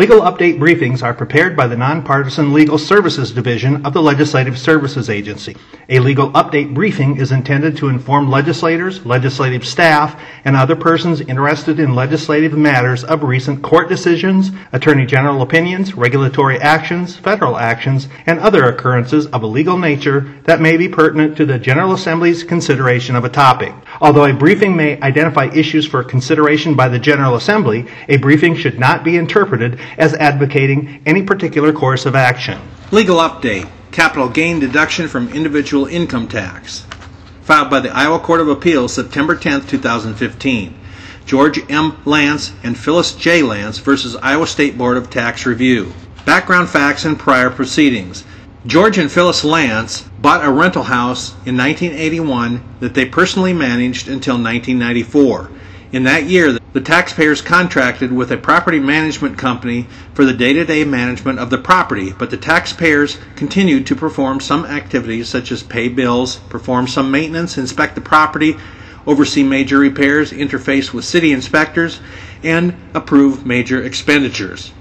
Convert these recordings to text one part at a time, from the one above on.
Legal update briefings are prepared by the Nonpartisan Legal Services Division of the Legislative Services Agency. A legal update briefing is intended to inform legislators, legislative staff, and other persons interested in legislative matters of recent court decisions, attorney general opinions, regulatory actions, federal actions, and other occurrences of a legal nature that may be pertinent to the General Assembly's consideration of a topic. Although a briefing may identify issues for consideration by the General Assembly, a briefing should not be interpreted as advocating any particular course of action. Legal update capital gain deduction from individual income tax. Filed by the Iowa Court of Appeals September 10, 2015. George M. Lance and Phyllis J. Lance versus Iowa State Board of Tax Review. Background facts and prior proceedings. George and Phyllis Lance bought a rental house in 1981 that they personally managed until 1994. In that year, the taxpayers contracted with a property management company for the day to day management of the property, but the taxpayers continued to perform some activities such as pay bills, perform some maintenance, inspect the property, oversee major repairs, interface with city inspectors, and approve major expenditures.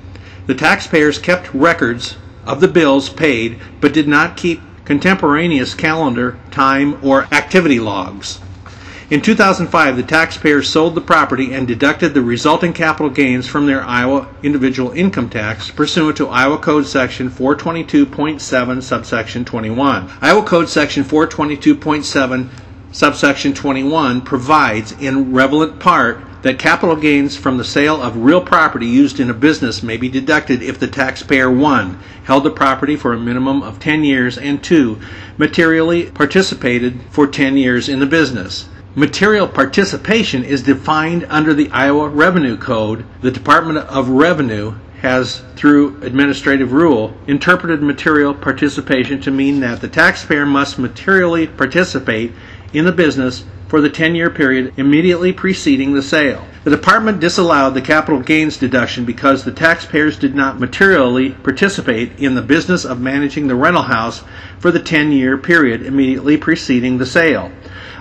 The taxpayers kept records of the bills paid but did not keep contemporaneous calendar, time, or activity logs. In 2005, the taxpayers sold the property and deducted the resulting capital gains from their Iowa individual income tax pursuant to Iowa Code Section 422.7, subsection 21. Iowa Code Section 422.7, subsection 21 provides, in relevant part, that capital gains from the sale of real property used in a business may be deducted if the taxpayer 1. held the property for a minimum of 10 years and 2. materially participated for 10 years in the business. Material participation is defined under the Iowa Revenue Code. The Department of Revenue has, through administrative rule, interpreted material participation to mean that the taxpayer must materially participate in the business for the 10 year period immediately preceding the sale. The department disallowed the capital gains deduction because the taxpayers did not materially participate in the business of managing the rental house for the 10 year period immediately preceding the sale.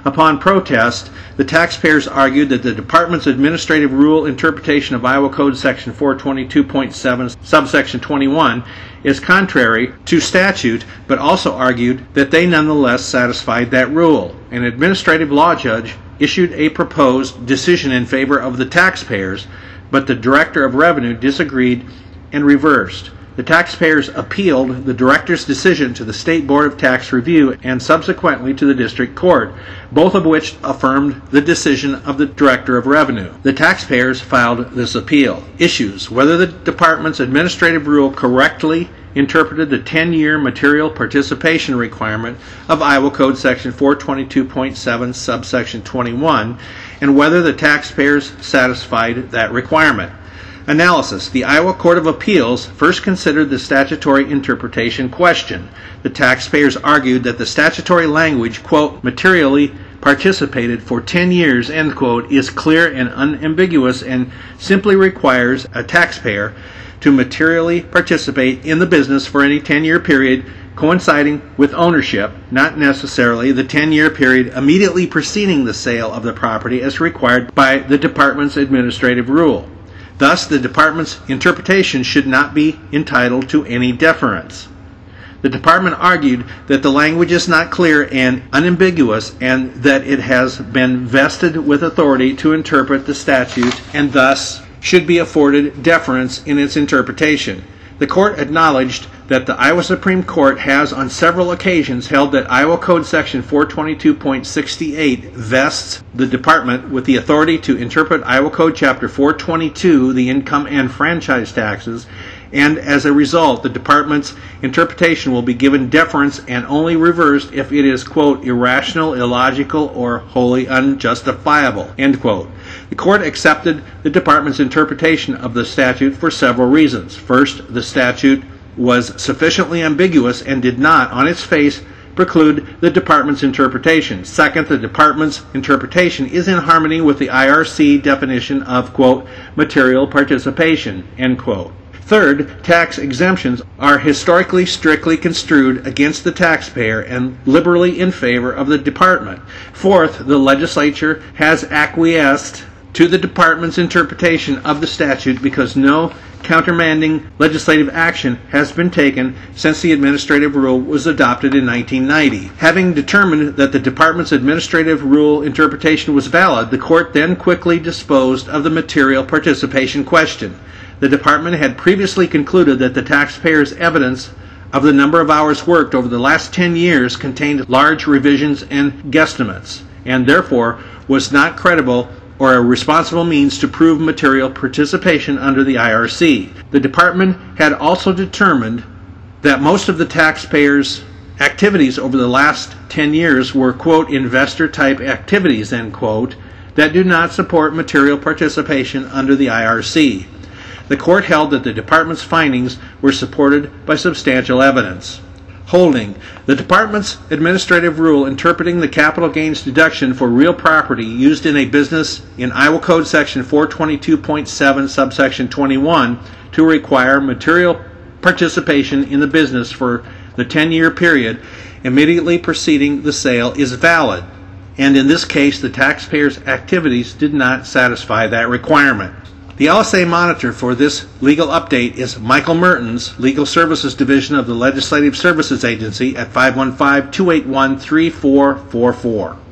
Upon protest, the taxpayers argued that the department's administrative rule interpretation of Iowa Code Section 422.7, subsection 21, is contrary to statute, but also argued that they nonetheless satisfied that rule. An administrative law judge issued a proposed decision in favor of the taxpayers, but the Director of Revenue disagreed and reversed. The taxpayers appealed the director's decision to the State Board of Tax Review and subsequently to the District Court, both of which affirmed the decision of the Director of Revenue. The taxpayers filed this appeal. Issues whether the department's administrative rule correctly interpreted the 10 year material participation requirement of Iowa Code Section 422.7, subsection 21, and whether the taxpayers satisfied that requirement. Analysis The Iowa Court of Appeals first considered the statutory interpretation question. The taxpayers argued that the statutory language, quote, materially participated for 10 years, end quote, is clear and unambiguous and simply requires a taxpayer to materially participate in the business for any 10 year period coinciding with ownership, not necessarily the 10 year period immediately preceding the sale of the property as required by the department's administrative rule. Thus, the department's interpretation should not be entitled to any deference. The department argued that the language is not clear and unambiguous and that it has been vested with authority to interpret the statute and thus should be afforded deference in its interpretation. The court acknowledged that the Iowa Supreme Court has on several occasions held that Iowa Code Section 422.68 vests the department with the authority to interpret Iowa Code Chapter 422, the income and franchise taxes, and as a result, the department's interpretation will be given deference and only reversed if it is, quote, irrational, illogical, or wholly unjustifiable, end quote. The court accepted the department's interpretation of the statute for several reasons. First, the statute was sufficiently ambiguous and did not, on its face, preclude the department's interpretation. Second, the department's interpretation is in harmony with the IRC definition of, quote, material participation, end quote. Third, tax exemptions are historically strictly construed against the taxpayer and liberally in favor of the department. Fourth, the legislature has acquiesced to the department's interpretation of the statute because no countermanding legislative action has been taken since the administrative rule was adopted in 1990. Having determined that the department's administrative rule interpretation was valid, the court then quickly disposed of the material participation question. The department had previously concluded that the taxpayer's evidence of the number of hours worked over the last 10 years contained large revisions and guesstimates, and therefore was not credible or a responsible means to prove material participation under the IRC. The department had also determined that most of the taxpayers' activities over the last 10 years were, quote, investor type activities, end quote, that do not support material participation under the IRC. The court held that the department's findings were supported by substantial evidence. Holding the department's administrative rule interpreting the capital gains deduction for real property used in a business in Iowa Code section 422.7 subsection 21 to require material participation in the business for the 10 year period immediately preceding the sale is valid. And in this case, the taxpayer's activities did not satisfy that requirement. The LSA monitor for this legal update is Michael Mertens, Legal Services Division of the Legislative Services Agency at 515 281 3444.